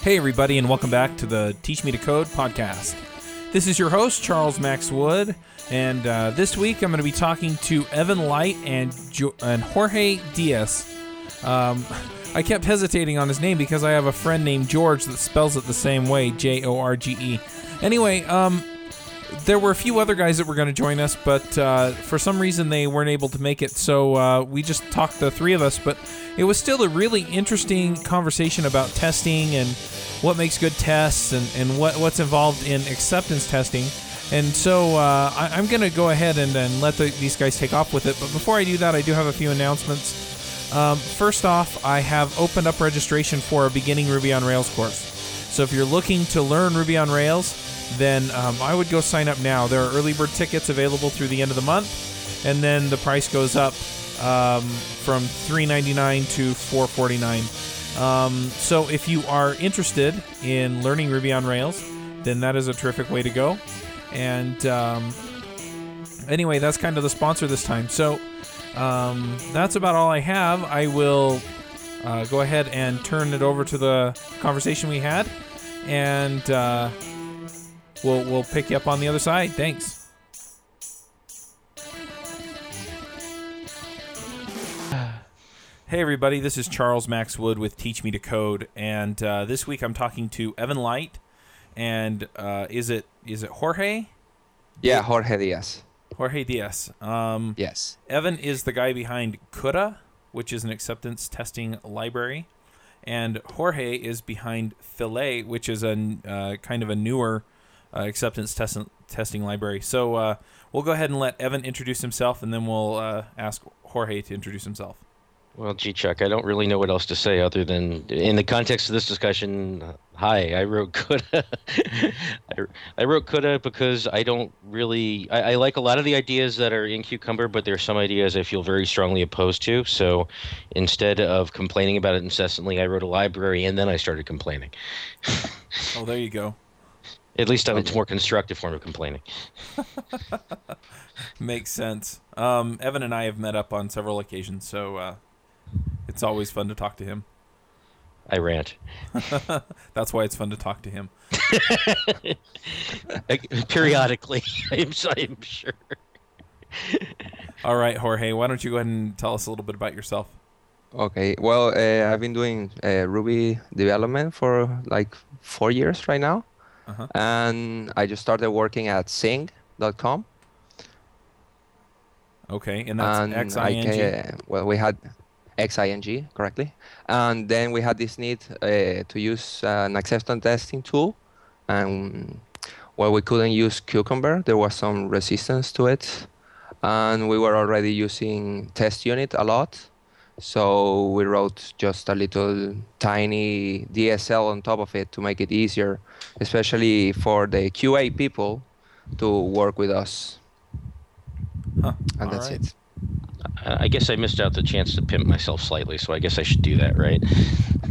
Hey, everybody, and welcome back to the Teach Me to Code podcast. This is your host, Charles Max Wood, and uh, this week I'm going to be talking to Evan Light and, jo- and Jorge Diaz. Um, I kept hesitating on his name because I have a friend named George that spells it the same way J O R G E. Anyway, um, there were a few other guys that were going to join us, but uh, for some reason they weren't able to make it. So uh, we just talked the three of us. But it was still a really interesting conversation about testing and what makes good tests and, and what, what's involved in acceptance testing. And so uh, I, I'm going to go ahead and, and let the, these guys take off with it. But before I do that, I do have a few announcements. Um, first off, I have opened up registration for a beginning Ruby on Rails course. So if you're looking to learn Ruby on Rails, then um, I would go sign up now. There are early bird tickets available through the end of the month, and then the price goes up um, from $3.99 to $4.49. Um, so if you are interested in learning Ruby on Rails, then that is a terrific way to go. And um, anyway, that's kind of the sponsor this time. So um, that's about all I have. I will uh, go ahead and turn it over to the conversation we had, and uh, we'll we'll pick you up on the other side. Thanks. Hey everybody, this is Charles Max Wood with Teach Me to Code, and uh, this week I'm talking to Evan Light, and uh, is it is it Jorge? Yeah, Jorge Diaz. Jorge Diaz. Um, Yes. Evan is the guy behind Coulda, which is an acceptance testing library, and Jorge is behind Filet, which is a uh, kind of a newer uh, acceptance test- testing library. So uh, we'll go ahead and let Evan introduce himself, and then we'll uh, ask Jorge to introduce himself. Well, gee, Chuck, I don't really know what else to say other than, in the context of this discussion, uh, hi, I wrote Coulda. I, I wrote Coulda because I don't really, I, I like a lot of the ideas that are in Cucumber, but there's some ideas I feel very strongly opposed to. So instead of complaining about it incessantly, I wrote a library and then I started complaining. Oh, there you go. At least it's a more constructive form of complaining. Makes sense. Um, Evan and I have met up on several occasions, so uh, it's always fun to talk to him. I rant. That's why it's fun to talk to him. Periodically, I'm, I'm sure. All right, Jorge, why don't you go ahead and tell us a little bit about yourself? Okay. Well, uh, I've been doing uh, Ruby development for like four years right now, Uh-huh. and I just started working at XING.com. Okay, and that's and X I I N G. ca- well, we had XING correctly, and then we had this need uh, to use uh, an acceptance testing tool, and well, we couldn't use Cucumber. There was some resistance to it, and we were already using Test Unit a lot. So we wrote just a little tiny DSL on top of it to make it easier, especially for the QA people to work with us. Huh. And All that's right. it. I guess I missed out the chance to pimp myself slightly, so I guess I should do that, right?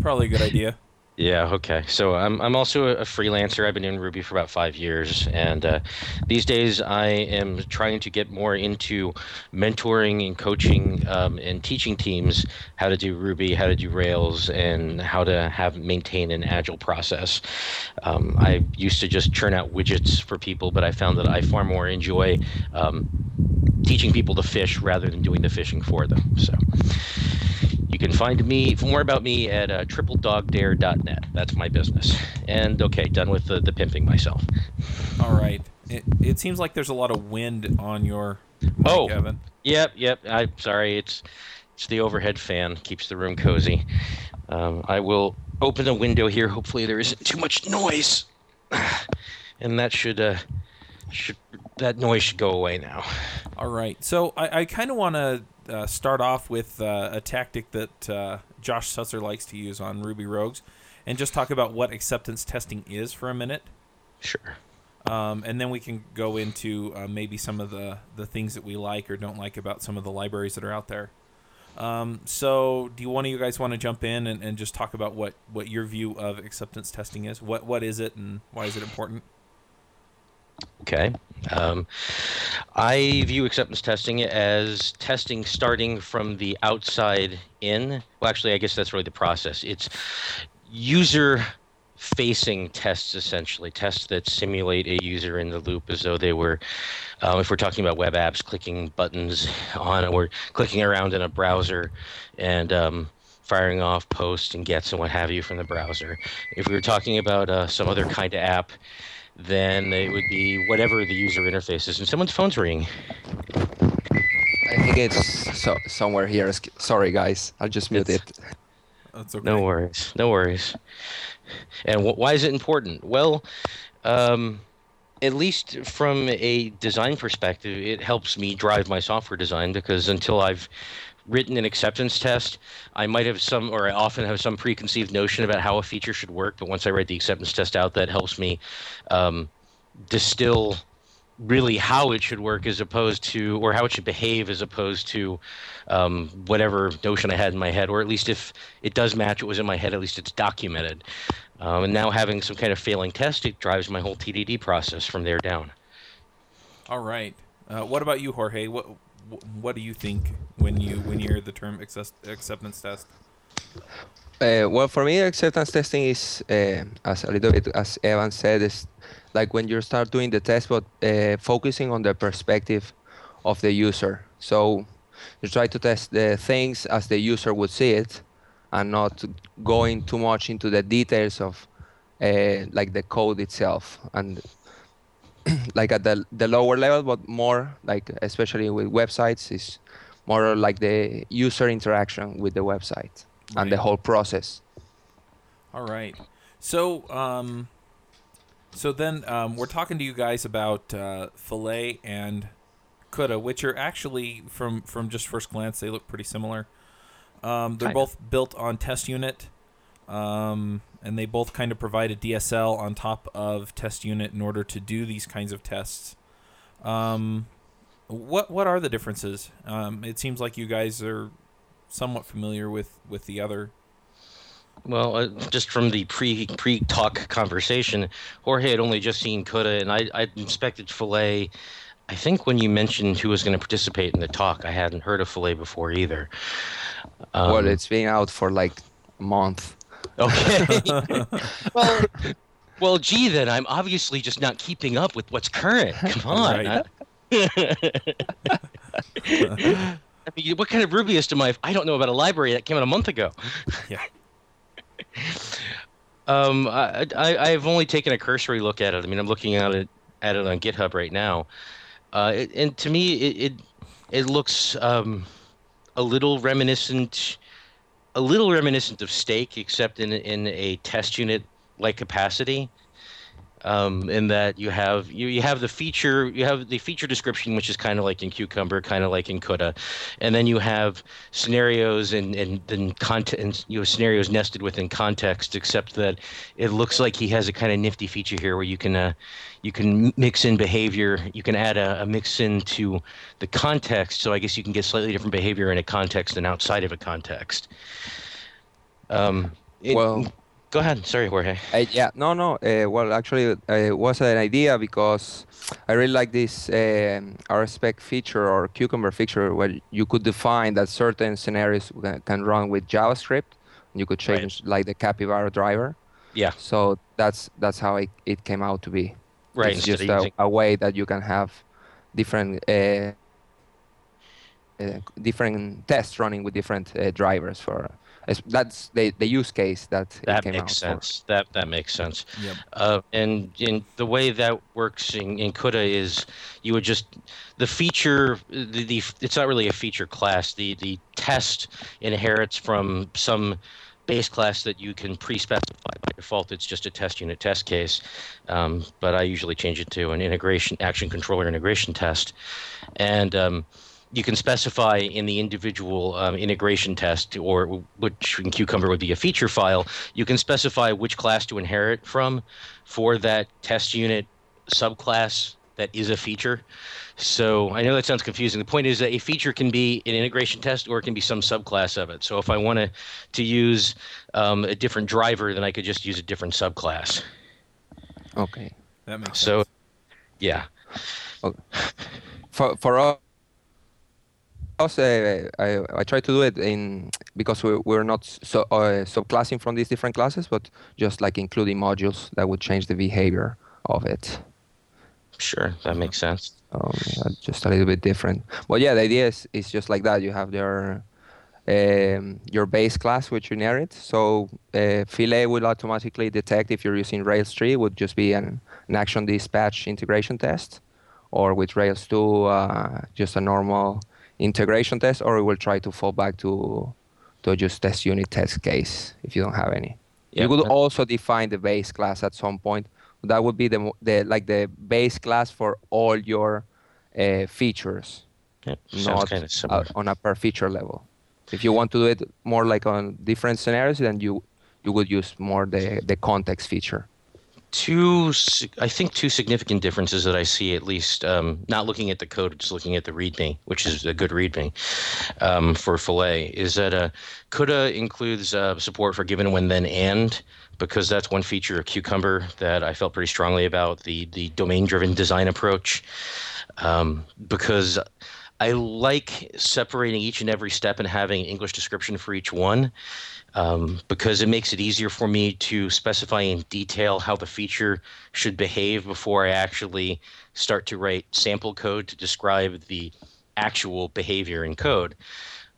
Probably a good idea. Yeah, okay. So I'm I'm also a, freelancer. I've been in Ruby for about five years, and uh, these days I am trying to get more into mentoring and coaching um, and teaching teams how to do Ruby, how to do Rails, and how to have maintain an agile process. Um, I used to just churn out widgets for people, but I found that I far more enjoy um, teaching people to fish rather than doing the fishing for them. So. You can find me for more about me at uh, tripledogdare.net. That's my business. And okay, done with the, the pimping myself. All right. It, it seems like there's a lot of wind on your mic, Oh. Evan. Yep, yep. I'm sorry. It's it's the overhead fan keeps the room cozy. Um, I will open the window here. Hopefully there isn't too much noise, and that should uh should that noise should go away now. All right. So I, I kind of want to uh, start off with uh, a tactic that uh, Josh Susser likes to use on Ruby Rogues and just talk about what acceptance testing is for a minute. Sure. Um, and then we can go into uh, maybe some of the, the things that we like or don't like about some of the libraries that are out there. Um, so, do you one of you guys want to jump in and, and just talk about what, what your view of acceptance testing is? What what is it and why is it important? Okay. Um, I view acceptance testing as testing starting from the outside in. Well, actually, I guess that's really the process. It's user facing tests essentially tests that simulate a user in the loop as though they were um, if we're talking about web apps clicking buttons on or clicking around in a browser and um, firing off posts and gets and what have you from the browser if we were talking about uh, some other kind of app then it would be whatever the user interface is and someone's phone's ringing I think it's so, somewhere here. Sorry, guys. I'll just mute It's- it. That's okay. No worries. No worries. And wh- why is it important? Well, um, at least from a design perspective, it helps me drive my software design because until I've written an acceptance test, I might have some, or I often have some preconceived notion about how a feature should work. But once I write the acceptance test out, that helps me um, distill really how it should work as opposed to or how it should behave as opposed to um, whatever notion I had in my head or at least if it does match what was in my head at least it's documented um, and now having some kind of failing test it drives my whole TDD process from there down All right. Uh, what about you, Jorge? What wh- what do you think when you when you hear the term acceptance test? Uh, well, for me, acceptance testing is, uh, as a little bit as Evan said, is like when you start doing the test, but uh, focusing on the perspective of the user. So you try to test the things as the user would see it, and not going too much into the details of like the code itself and like at the the lower level, but more like especially with websites is more like the user interaction with the website and the whole process. All right. So, um, so then um, we're talking to you guys about uh, Filet and Coulda, which are actually from from just first glance they look pretty similar. Um, they're Kinda. both built on Test Unit, um, and they both kind of provide a DSL on top of Test Unit in order to do these kinds of tests. Um, what what are the differences? Um, it seems like you guys are somewhat familiar with with the other. Well, uh, just from the pre pre talk conversation, Jorge had only just seen Coulda, and I I inspected Filet. I think when you mentioned who was going to participate in the talk, I hadn't heard of Filet before either. Um, well, it's been out for like a month. Okay. well, well, gee, then I'm obviously just not keeping up with what's current. Come on. Right. I mean, what kind of Rubyist am I? I don't know about a library that came out a month ago. Yeah. Um, I, I I've only taken a cursory look at it. I mean, I'm looking at it at it on GitHub right now, uh, it, and to me, it it, it looks um, a little reminiscent, a little reminiscent of Steak, except in in a test unit like capacity. Um, in that you have you, you have the feature you have the feature description which is kind of like in Cucumber, kind of like in Coulda, and then you have scenarios and and then content you have scenarios nested within context. Except that it looks like he has a kind of nifty feature here where you can uh, you can mix in behavior. You can add a, a mix into the context. So I guess you can get slightly different behavior in a context than outside of a context. Um, it- Well- go ahead. Sorry, Jorge. Uh, yeah, no, no. Uh, well, actually, uh, it was an idea because I really like this um, RSpec feature or Cucumber feature where you could define that certain scenarios can run with JavaScript. And you could Right. change like the Capybara driver. Yeah. So that's that's how it, it came out to be. Right. It's just a, a way that you can have different uh, uh, different tests running with different uh, drivers for. That's the, the use case that, it that makes for. sense. That that makes sense. Yep. Uh, and in the way that works in, in Coulda is you would just the feature the, the it's not really a feature class. The the test inherits from some base class that you can pre-specify by default. It's just a test unit test case, um, but I usually change it to an integration action controller integration test, and um, you can specify in the individual um, integration test, or which in Cucumber would be a feature file, you can specify which class to inherit from for that test unit subclass that is a feature. So I know that sounds confusing. The point is that a feature can be an integration test or it can be some subclass of it. So if I wanted to use um, a different driver, then I could just use a different subclass. Okay. That makes So, sense. yeah. for for us because uh, I, I try to do it in because we, we're not so uh, subclassing from these different classes, but just like including modules that would change the behavior of it. Sure, that makes sense. Um, just a little bit different. But yeah, the idea is, is just like that. You have your um, your base class which you inherit. So uh, Filet will automatically detect if you're using Rails 3 would just be an, an action dispatch integration test, or with Rails 2 uh, just a normal integration test, or we will try to fall back to to just test unit test case if you don't have any. Yep. You could also define the base class at some point. That would be the the like the base class for all your uh, features, yep. not kind of on a per feature level. If you want to do it more like on different scenarios, then you you would use more the the context feature two i think two significant differences that i see at least um, not looking at the code just looking at the readme which is a good readme um, for filet is that uh, Coulda includes uh, support for given when then and because that's one feature of cucumber that i felt pretty strongly about the the domain driven design approach um, because i like separating each and every step and having english description for each one um, because it makes it easier for me to specify in detail how the feature should behave before I actually start to write sample code to describe the actual behavior in code.